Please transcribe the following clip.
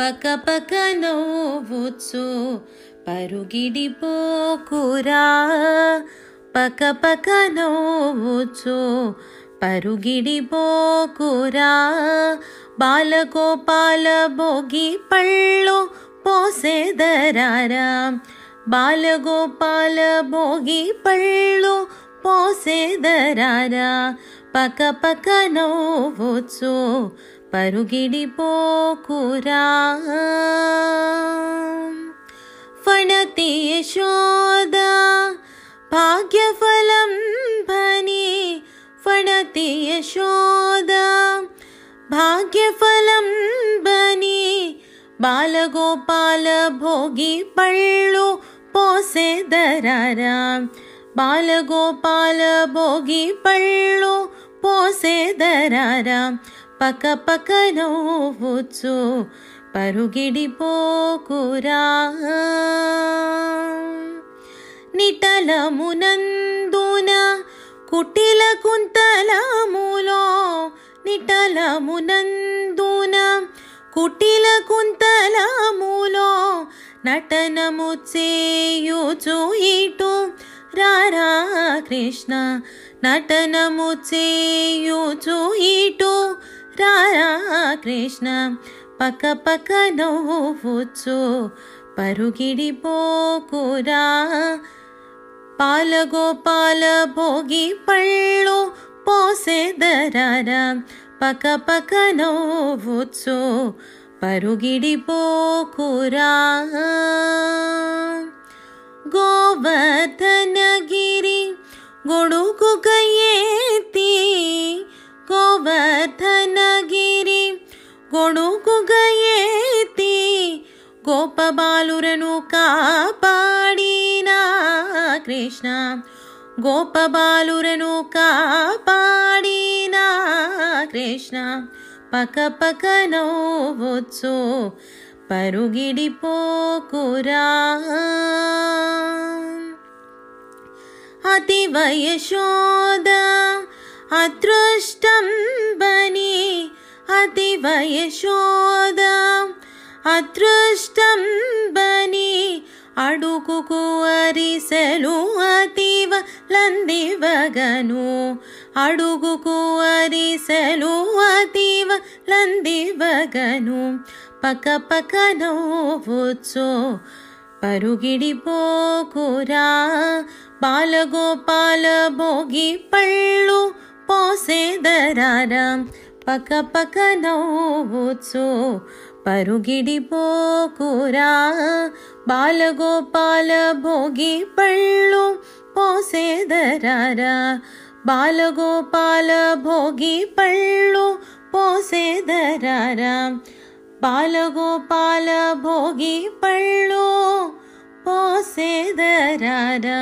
पक पकनसु परुगिडि पोरा पक पकनसो परुगिडि पोरा बालगो पालभोगी पळ्ळु पोसे दरारा बालगो पालभोगी पळ्ळु पोसे दरारा पक पकनो वोत्सो परुगिडिपोकुरा फणतिय शोधा भाग्यफलं धनी फणतिय शोदा भाग्यफलं भनी बालगोपाल भोगि पळ्ळु पोसे दरार बालगोपाल भोगि पळ्ळु पोसे दरार పళ్ళు పోసేదరారా పక్క నవ్వుచు పరుగిడిపోకురా. నిటలమునందున కుటిల కుంతలములో నిటలమునందున కుటిల కుంతలములో నటనము చేయుచు ఇటు రారా కృష్ణ నటనము చేయుచు ఇటు कृष्ण पक पकनो वुत्सु परुगिडि पो कुरा पाल गोपालभोगी पळु पोसे धरार पक पकनुसु परुगिडि पोरा गोवधनगिरि गोडु గొడుగు గయేతి గోపబాలురను కాపాడినా కృష్ణ. గోపబాలురను కాపాడినా కృష్ణ. పక పక నవ్వొచ్చు పరుగిడిపోకురా. అతి వయశోద అదృష్టం అతి వయశోద అదృష్టం బని అడుకుకు అరిసెలు అతివ లందివగను అడుగుకు అరిసెలు అతివ లందివగను పక్క పక్క నవ్వుచు పరుగిడిపోకురా బాలగోపాల భోగి పళ్ళు పోసేదరారా. పక్క పక్క నవ్వుచు పరుగిడిపోకురా బాలగోపాల భోగి పళ్ళు పోసేదరారా. బాలగోపాల భోగి పళ్ళు పోసేదరారా. బాలగోపాల భోగి పళ్ళు పోసేదరారా.